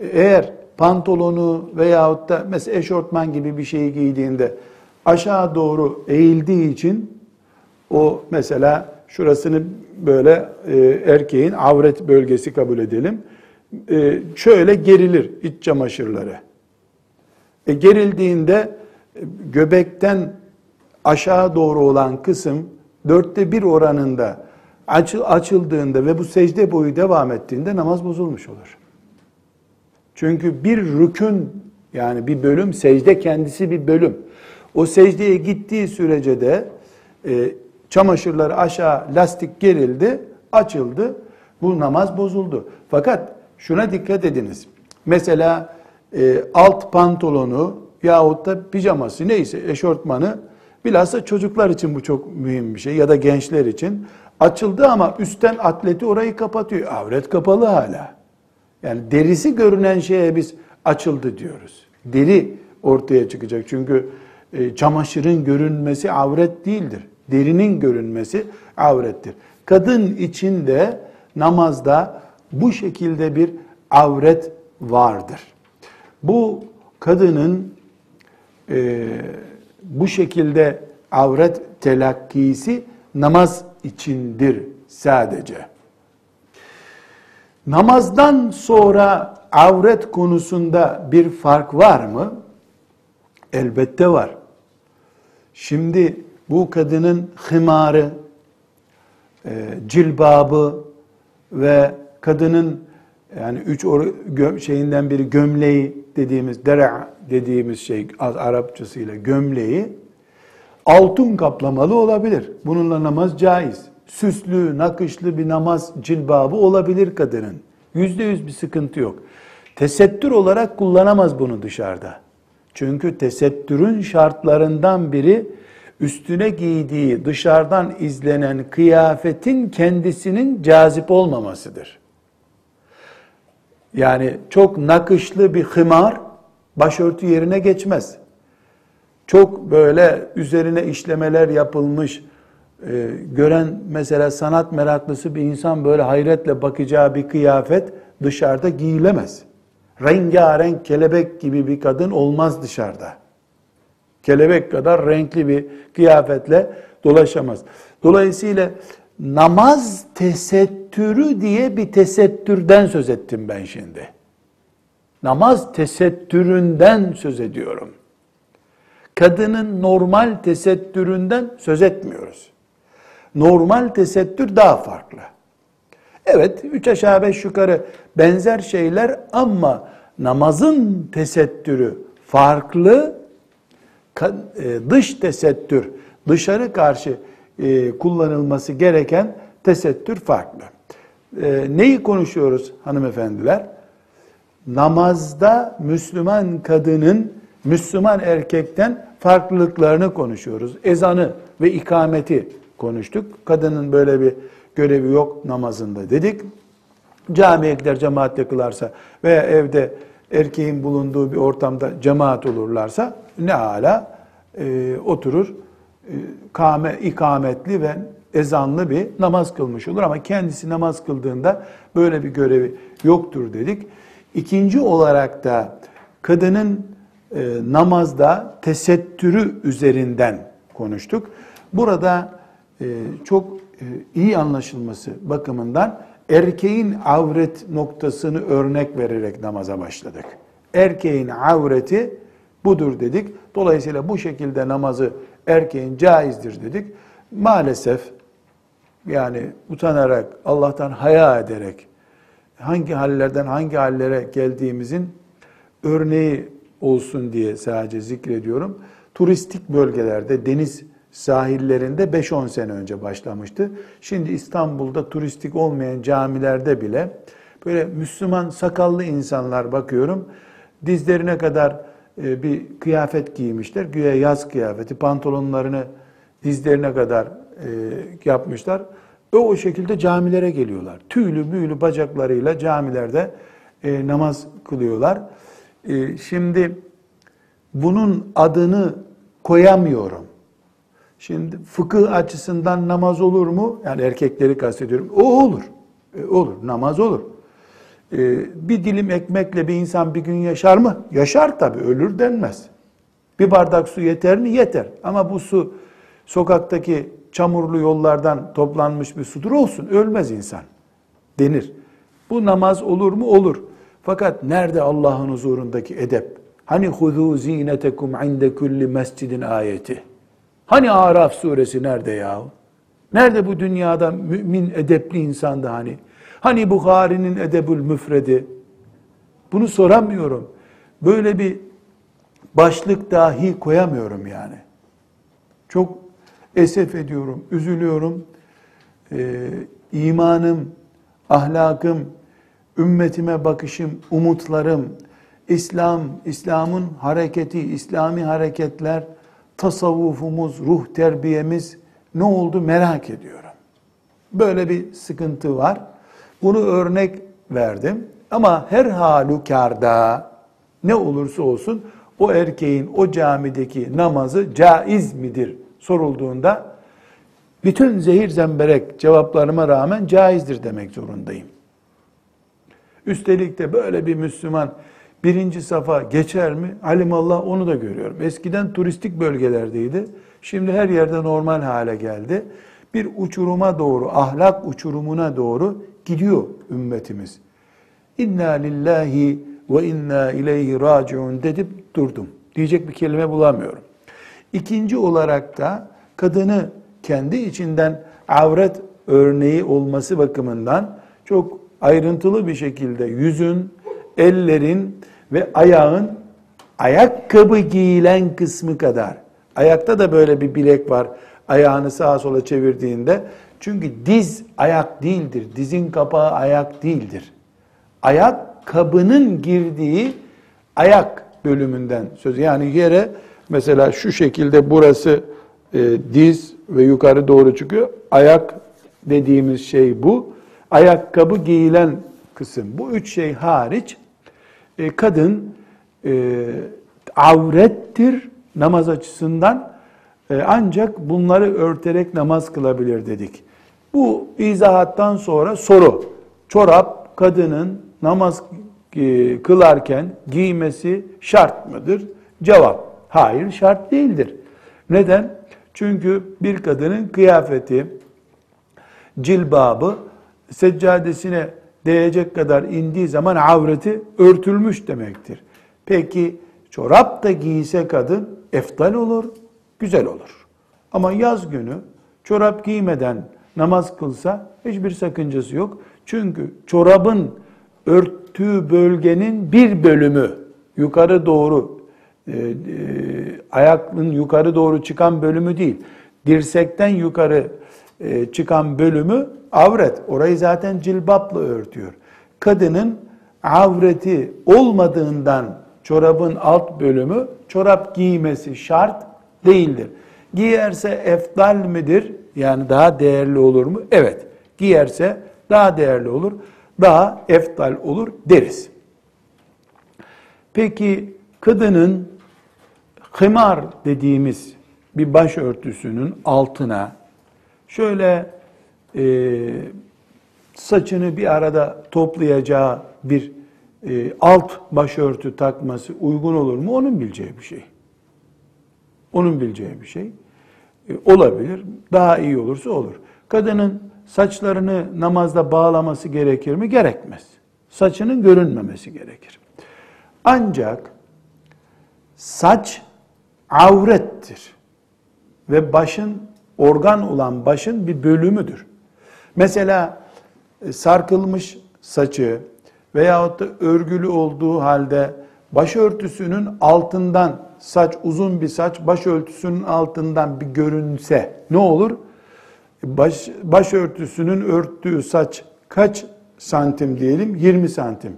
S1: eğer pantolonu veyahut da mesela eşortman gibi bir şeyi giydiğinde aşağı doğru eğildiği için o mesela şurasını böyle e, erkeğin avret bölgesi kabul edelim. E, şöyle gerilir iç çamaşırları. E, gerildiğinde e, göbekten aşağı doğru olan kısım dörtte bir oranında açıl, açıldığında ve bu secde boyu devam ettiğinde namaz bozulmuş olur. Çünkü bir rükün yani bir bölüm, secde kendisi bir bölüm. O secdeye gittiği sürece de e, çamaşırlar aşağı lastik gerildi, açıldı. Bu namaz bozuldu. Fakat şuna dikkat ediniz. Mesela e, alt pantolonu yahut da pijaması neyse eşortmanı bilhassa çocuklar için bu çok mühim bir şey ya da gençler için açıldı ama üstten atleti orayı kapatıyor. Avret kapalı hala. Yani derisi görünen şeye biz açıldı diyoruz. Deri ortaya çıkacak. Çünkü e, çamaşırın görünmesi avret değildir. Derinin görünmesi avrettir. Kadın için de namazda bu şekilde bir avret vardır. Bu kadının e, bu şekilde avret telakkisi namaz içindir sadece. Namazdan sonra avret konusunda bir fark var mı? Elbette var. Şimdi bu kadının hımarı, e, cilbabı ve kadının yani üç şeyinden biri gömleği dediğimiz dera dediğimiz şey Arapçasıyla gömleği altın kaplamalı olabilir. Bununla namaz caiz. Süslü, nakışlı bir namaz cilbabı olabilir kadının. Yüzde yüz bir sıkıntı yok. Tesettür olarak kullanamaz bunu dışarıda. Çünkü tesettürün şartlarından biri üstüne giydiği dışarıdan izlenen kıyafetin kendisinin cazip olmamasıdır. Yani çok nakışlı bir hımar başörtü yerine geçmez. Çok böyle üzerine işlemeler yapılmış, e, gören mesela sanat meraklısı bir insan böyle hayretle bakacağı bir kıyafet dışarıda giyilemez. Rengarenk kelebek gibi bir kadın olmaz dışarıda. Kelebek kadar renkli bir kıyafetle dolaşamaz. Dolayısıyla namaz tesettürü diye bir tesettürden söz ettim ben şimdi. Namaz tesettüründen söz ediyorum. Kadının normal tesettüründen söz etmiyoruz. Normal tesettür daha farklı. Evet, üç aşağı beş yukarı benzer şeyler ama namazın tesettürü farklı, e, dış tesettür, dışarı karşı e, kullanılması gereken tesettür farklı. E, neyi konuşuyoruz hanımefendiler? Namazda Müslüman kadının Müslüman erkekten farklılıklarını konuşuyoruz. Ezanı ve ikameti konuştuk. Kadının böyle bir görevi yok namazında dedik. Camiye gider cemaatle kılarsa veya evde erkeğin bulunduğu bir ortamda cemaat olurlarsa ne ala e, oturur kame, ikametli ve ezanlı bir namaz kılmış olur ama kendisi namaz kıldığında böyle bir görevi yoktur dedik. İkinci olarak da kadının e, namazda tesettürü üzerinden konuştuk. Burada e, çok e, iyi anlaşılması bakımından erkeğin avret noktasını örnek vererek namaza başladık. Erkeğin avreti budur dedik. Dolayısıyla bu şekilde namazı erkeğin caizdir dedik. Maalesef yani utanarak, Allah'tan haya ederek hangi hallerden hangi hallere geldiğimizin örneği olsun diye sadece zikrediyorum. Turistik bölgelerde, deniz sahillerinde 5-10 sene önce başlamıştı. Şimdi İstanbul'da turistik olmayan camilerde bile böyle Müslüman sakallı insanlar bakıyorum. Dizlerine kadar bir kıyafet giymişler. Güya yaz kıyafeti, pantolonlarını dizlerine kadar e, yapmışlar. O, o şekilde camilere geliyorlar. Tüylü büyülü bacaklarıyla camilerde e, namaz kılıyorlar. Şimdi bunun adını koyamıyorum. Şimdi fıkıh açısından namaz olur mu? Yani erkekleri kastediyorum. O olur. olur. Namaz olur. Ee, bir dilim ekmekle bir insan bir gün yaşar mı? Yaşar tabii, ölür denmez. Bir bardak su yeter mi? Yeter. Ama bu su sokaktaki çamurlu yollardan toplanmış bir sudur olsun. Ölmez insan denir. Bu namaz olur mu? Olur. Fakat nerede Allah'ın huzurundaki edep? Hani huzu zinetekum inde kulli mescidin ayeti. Hani Araf suresi nerede ya? Nerede bu dünyada mümin edepli insandı hani? Hani Bukhari'nin Edebül Müfredi? Bunu soramıyorum. Böyle bir başlık dahi koyamıyorum yani. Çok esef ediyorum, üzülüyorum. Ee, imanım, ahlakım, ümmetime bakışım, umutlarım, İslam, İslam'ın hareketi, İslami hareketler, tasavvufumuz, ruh terbiyemiz ne oldu merak ediyorum. Böyle bir sıkıntı var. Bunu örnek verdim. Ama her halükarda ne olursa olsun o erkeğin o camideki namazı caiz midir sorulduğunda bütün zehir zemberek cevaplarıma rağmen caizdir demek zorundayım. Üstelik de böyle bir Müslüman birinci safa geçer mi? Alimallah onu da görüyorum. Eskiden turistik bölgelerdeydi. Şimdi her yerde normal hale geldi. Bir uçuruma doğru, ahlak uçurumuna doğru gidiyor ümmetimiz. İnna lillahi ve inna ileyhi raciun dedip durdum. Diyecek bir kelime bulamıyorum. İkinci olarak da kadını kendi içinden avret örneği olması bakımından çok ayrıntılı bir şekilde yüzün, ellerin ve ayağın ayakkabı giyilen kısmı kadar. Ayakta da böyle bir bilek var. Ayağını sağa sola çevirdiğinde. Çünkü diz ayak değildir. Dizin kapağı ayak değildir. Ayak kabının girdiği ayak bölümünden söz. Yani yere mesela şu şekilde burası e, diz ve yukarı doğru çıkıyor. Ayak dediğimiz şey bu. Ayakkabı giyilen kısım. Bu üç şey hariç e, kadın e, avrettir namaz açısından e, ancak bunları örterek namaz kılabilir dedik. Bu izahattan sonra soru. Çorap kadının namaz e, kılarken giymesi şart mıdır? Cevap, hayır şart değildir. Neden? Çünkü bir kadının kıyafeti, cilbabı seccadesine değecek kadar indiği zaman avreti örtülmüş demektir. Peki çorap da giyse kadın eftal olur, güzel olur. Ama yaz günü çorap giymeden namaz kılsa hiçbir sakıncası yok. Çünkü çorabın örttüğü bölgenin bir bölümü yukarı doğru e, e, ayakın yukarı doğru çıkan bölümü değil. Dirsekten yukarı e, çıkan bölümü avret. Orayı zaten cilbapla örtüyor. Kadının avreti olmadığından çorabın alt bölümü çorap giymesi şart değildir. Giyerse efdal midir? Yani daha değerli olur mu? Evet. Giyerse daha değerli olur. Daha efdal olur deriz. Peki kadının hımar dediğimiz bir başörtüsünün altına şöyle e, saçını bir arada toplayacağı bir e, alt başörtü takması uygun olur mu? Onun bileceği bir şey. Onun bileceği bir şey. Olabilir. Daha iyi olursa olur. Kadının saçlarını namazda bağlaması gerekir mi? Gerekmez. Saçının görünmemesi gerekir. Ancak saç avrettir. Ve başın, organ olan başın bir bölümüdür. Mesela e, sarkılmış saçı veyahut da örgülü olduğu halde başörtüsünün altından saç uzun bir saç başörtüsünün altından bir görünse ne olur? Baş, başörtüsünün örttüğü saç kaç santim diyelim? 20 santim.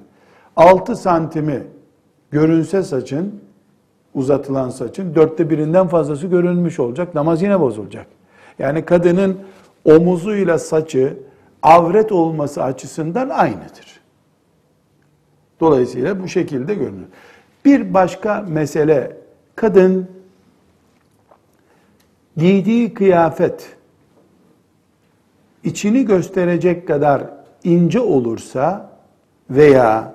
S1: 6 santimi görünse saçın uzatılan saçın dörtte birinden fazlası görünmüş olacak. Namaz yine bozulacak. Yani kadının omuzuyla saçı avret olması açısından aynıdır. Dolayısıyla bu şekilde görünür. Bir başka mesele kadın giydiği kıyafet içini gösterecek kadar ince olursa veya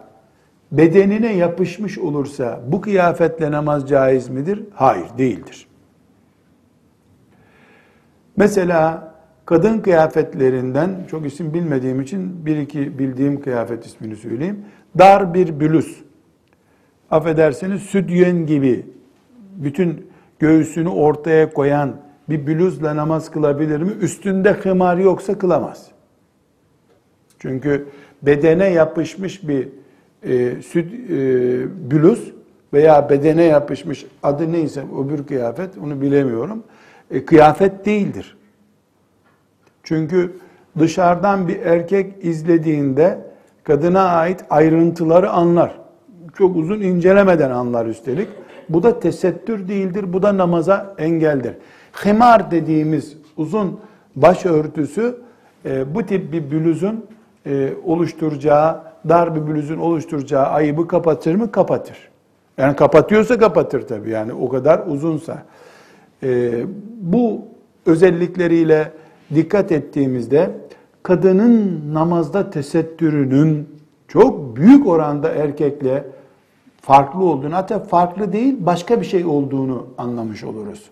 S1: bedenine yapışmış olursa bu kıyafetle namaz caiz midir? Hayır, değildir. Mesela kadın kıyafetlerinden çok isim bilmediğim için bir iki bildiğim kıyafet ismini söyleyeyim. Dar bir bluz. Affedersiniz sütyen gibi bütün göğsünü ortaya koyan bir bluzla namaz kılabilir mi? Üstünde hımar yoksa kılamaz. Çünkü bedene yapışmış bir e, süt e, bluz veya bedene yapışmış adı neyse öbür kıyafet onu bilemiyorum. E, kıyafet değildir. Çünkü dışarıdan bir erkek izlediğinde kadına ait ayrıntıları anlar. Çok uzun incelemeden anlar üstelik. Bu da tesettür değildir, bu da namaza engeldir. Himar dediğimiz uzun başörtüsü e, bu tip bir bluzun e, oluşturacağı, dar bir bluzun oluşturacağı ayıbı kapatır mı? Kapatır. Yani kapatıyorsa kapatır tabii yani o kadar uzunsa. Ee, bu özellikleriyle dikkat ettiğimizde kadının namazda tesettürünün çok büyük oranda erkekle farklı olduğunu hatta farklı değil başka bir şey olduğunu anlamış oluruz.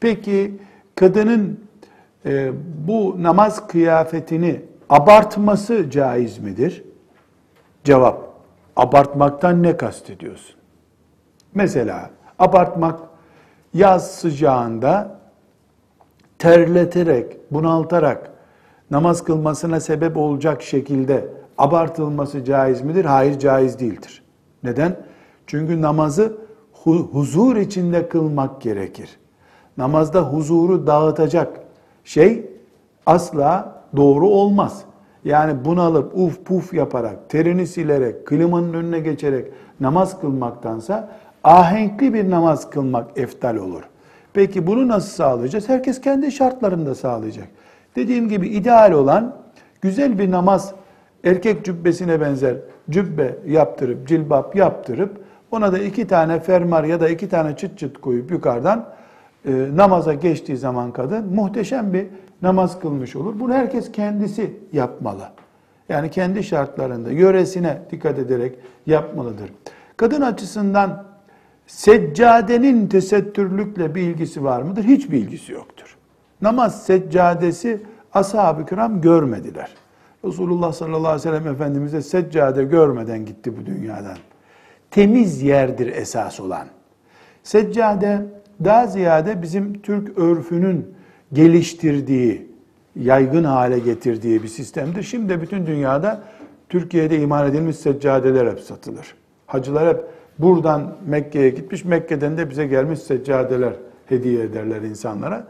S1: Peki kadının e, bu namaz kıyafetini abartması caiz midir? Cevap, abartmaktan ne kastediyorsun? Mesela abartmak yaz sıcağında terleterek, bunaltarak namaz kılmasına sebep olacak şekilde abartılması caiz midir? Hayır caiz değildir. Neden? Çünkü namazı huzur içinde kılmak gerekir. Namazda huzuru dağıtacak şey asla doğru olmaz. Yani bunalıp uf puf yaparak, terini silerek, klimanın önüne geçerek namaz kılmaktansa ahenkli bir namaz kılmak eftal olur. Peki bunu nasıl sağlayacağız? Herkes kendi şartlarında sağlayacak. Dediğim gibi ideal olan güzel bir namaz erkek cübbesine benzer cübbe yaptırıp, cilbap yaptırıp ona da iki tane fermar ya da iki tane çıt çıt koyup yukarıdan e, namaza geçtiği zaman kadın muhteşem bir namaz kılmış olur. Bunu herkes kendisi yapmalı. Yani kendi şartlarında, yöresine dikkat ederek yapmalıdır. Kadın açısından seccadenin tesettürlükle bir ilgisi var mıdır? Hiçbir ilgisi yoktur. Namaz seccadesi ashab-ı kiram görmediler. Resulullah sallallahu aleyhi ve sellem Efendimiz de seccade görmeden gitti bu dünyadan. Temiz yerdir esas olan. Seccade daha ziyade bizim Türk örfünün geliştirdiği, yaygın hale getirdiği bir sistemdir. Şimdi bütün dünyada Türkiye'de imal edilmiş seccadeler hep satılır. Hacılar hep buradan Mekke'ye gitmiş, Mekke'den de bize gelmiş seccadeler hediye ederler insanlara.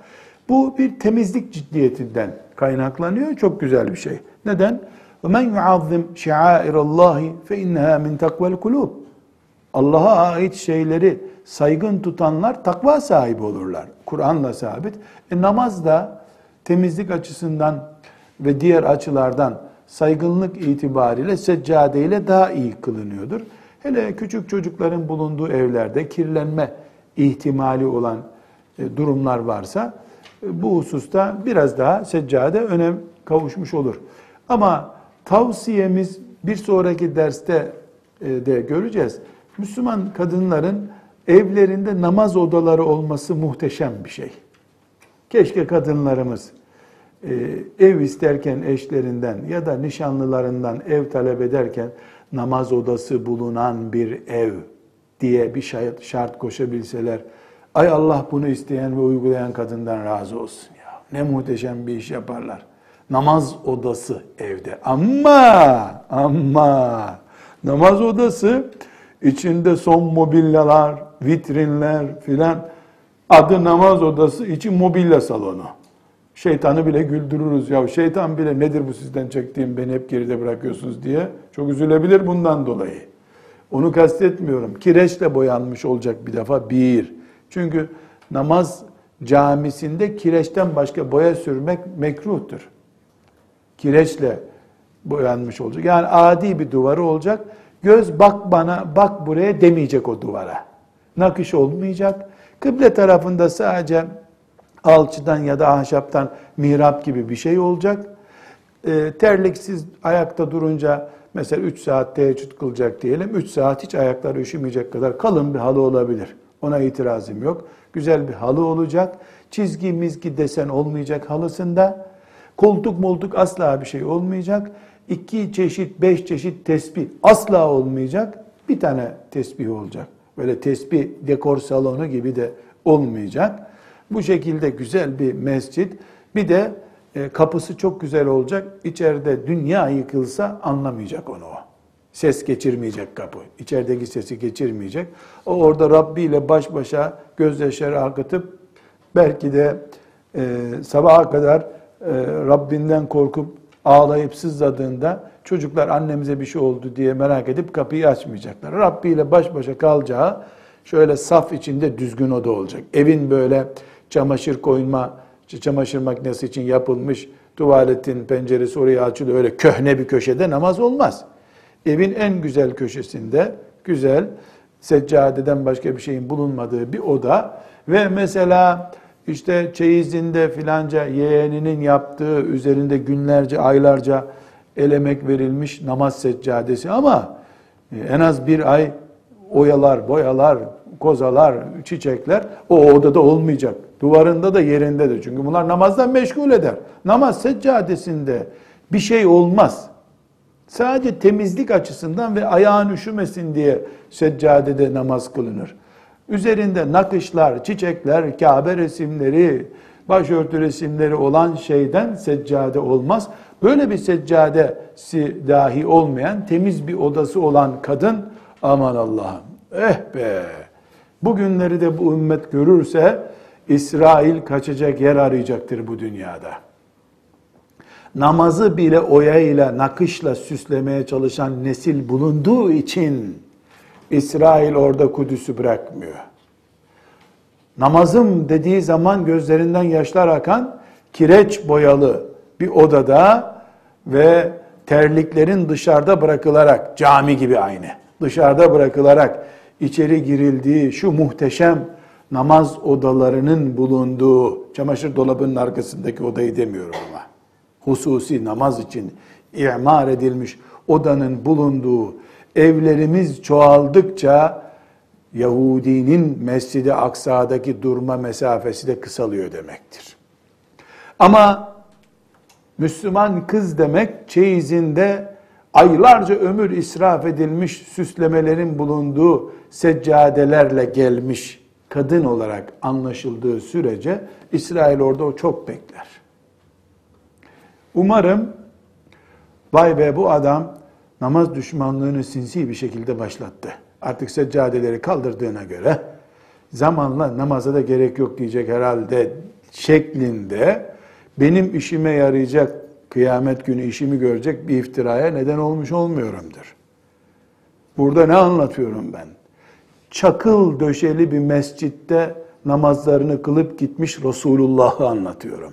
S1: Bu bir temizlik ciddiyetinden kaynaklanıyor. Çok güzel bir şey. Neden? وَمَنْ يُعَظِّمْ شِعَائِرَ اللّٰهِ فَاِنَّهَا مِنْ تَقْوَ الْقُلُوبِ Allah'a ait şeyleri saygın tutanlar takva sahibi olurlar. Kur'an'la sabit. E, namaz da temizlik açısından ve diğer açılardan saygınlık itibariyle seccadeyle daha iyi kılınıyordur. Hele küçük çocukların bulunduğu evlerde kirlenme ihtimali olan e, durumlar varsa e, bu hususta biraz daha seccade önem kavuşmuş olur. Ama tavsiyemiz bir sonraki derste e, de göreceğiz. Müslüman kadınların evlerinde namaz odaları olması muhteşem bir şey. Keşke kadınlarımız e, ev isterken eşlerinden ya da nişanlılarından ev talep ederken namaz odası bulunan bir ev diye bir şart koşabilseler. Ay Allah bunu isteyen ve uygulayan kadından razı olsun ya. Ne muhteşem bir iş yaparlar. Namaz odası evde. Ama ama namaz odası içinde son mobilyalar, vitrinler filan adı namaz odası içi mobilya salonu. Şeytanı bile güldürürüz ya. Şeytan bile nedir bu sizden çektiğim beni hep geride bırakıyorsunuz diye çok üzülebilir bundan dolayı. Onu kastetmiyorum. Kireçle boyanmış olacak bir defa bir. Çünkü namaz camisinde kireçten başka boya sürmek mekruhtur. Kireçle boyanmış olacak. Yani adi bir duvarı olacak. Göz bak bana, bak buraya demeyecek o duvara. Nakış olmayacak. Kıble tarafında sadece alçıdan ya da ahşaptan mihrap gibi bir şey olacak. E, terliksiz ayakta durunca mesela 3 saat teheccüd kılacak diyelim. 3 saat hiç ayakları üşümeyecek kadar kalın bir halı olabilir. Ona itirazım yok. Güzel bir halı olacak. Çizgi mizgi desen olmayacak halısında. Koltuk moltuk asla bir şey olmayacak. İki çeşit, beş çeşit tesbih asla olmayacak. Bir tane tesbih olacak. Böyle tesbih dekor salonu gibi de olmayacak. Bu şekilde güzel bir mescit. Bir de e, kapısı çok güzel olacak. İçeride dünya yıkılsa anlamayacak onu o. Ses geçirmeyecek kapı. İçerideki sesi geçirmeyecek. O orada Rabbi ile baş başa gözyaşları akıtıp belki de e, sabaha kadar Rabbinden korkup ağlayıp sızladığında çocuklar annemize bir şey oldu diye merak edip kapıyı açmayacaklar. Rabbi ile baş başa kalacağı şöyle saf içinde düzgün oda olacak. Evin böyle çamaşır koyma, çamaşır makinesi için yapılmış tuvaletin penceresi oraya açılıyor. Öyle köhne bir köşede namaz olmaz. Evin en güzel köşesinde güzel seccadeden başka bir şeyin bulunmadığı bir oda ve mesela işte çeyizinde filanca yeğeninin yaptığı üzerinde günlerce aylarca el emek verilmiş namaz seccadesi ama e, en az bir ay oyalar, boyalar, kozalar, çiçekler o odada olmayacak. Duvarında da yerinde de. Çünkü bunlar namazdan meşgul eder. Namaz seccadesinde bir şey olmaz. Sadece temizlik açısından ve ayağın üşümesin diye seccadede namaz kılınır. Üzerinde nakışlar, çiçekler, Kabe resimleri, başörtü resimleri olan şeyden seccade olmaz. Böyle bir seccadesi dahi olmayan, temiz bir odası olan kadın, aman Allah'ım, eh be! Bugünleri de bu ümmet görürse, İsrail kaçacak yer arayacaktır bu dünyada. Namazı bile oyayla, nakışla süslemeye çalışan nesil bulunduğu için İsrail orada Kudüs'ü bırakmıyor. Namazım dediği zaman gözlerinden yaşlar akan kireç boyalı bir odada ve terliklerin dışarıda bırakılarak cami gibi aynı dışarıda bırakılarak içeri girildiği şu muhteşem namaz odalarının bulunduğu çamaşır dolabının arkasındaki odayı demiyorum ama hususi namaz için imar edilmiş odanın bulunduğu evlerimiz çoğaldıkça Yahudinin Mescid-i Aksa'daki durma mesafesi de kısalıyor demektir. Ama Müslüman kız demek çeyizinde aylarca ömür israf edilmiş süslemelerin bulunduğu seccadelerle gelmiş kadın olarak anlaşıldığı sürece İsrail orada o çok bekler. Umarım vay be bu adam namaz düşmanlığını sinsi bir şekilde başlattı. Artık seccadeleri kaldırdığına göre zamanla namaza da gerek yok diyecek herhalde şeklinde benim işime yarayacak kıyamet günü işimi görecek bir iftiraya neden olmuş olmuyorumdur. Burada ne anlatıyorum ben? Çakıl döşeli bir mescitte namazlarını kılıp gitmiş Resulullah'ı anlatıyorum.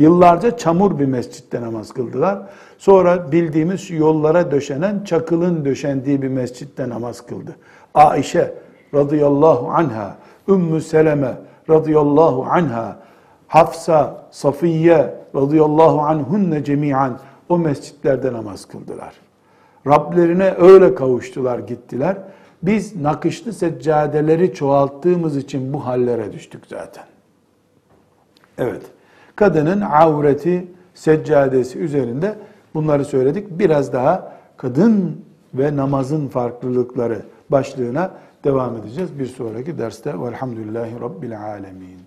S1: Yıllarca çamur bir mescitte namaz kıldılar. Sonra bildiğimiz yollara döşenen, çakılın döşendiği bir mescitte namaz kıldı. Aişe radıyallahu anha, Ümmü Seleme radıyallahu anha, Hafsa, Safiye radıyallahu anhunne cemiyan o mescitlerde namaz kıldılar. Rablerine öyle kavuştular gittiler. Biz nakışlı seccadeleri çoğalttığımız için bu hallere düştük zaten. Evet kadının avreti seccadesi üzerinde bunları söyledik. Biraz daha kadın ve namazın farklılıkları başlığına devam edeceğiz. Bir sonraki derste velhamdülillahi rabbil alemin.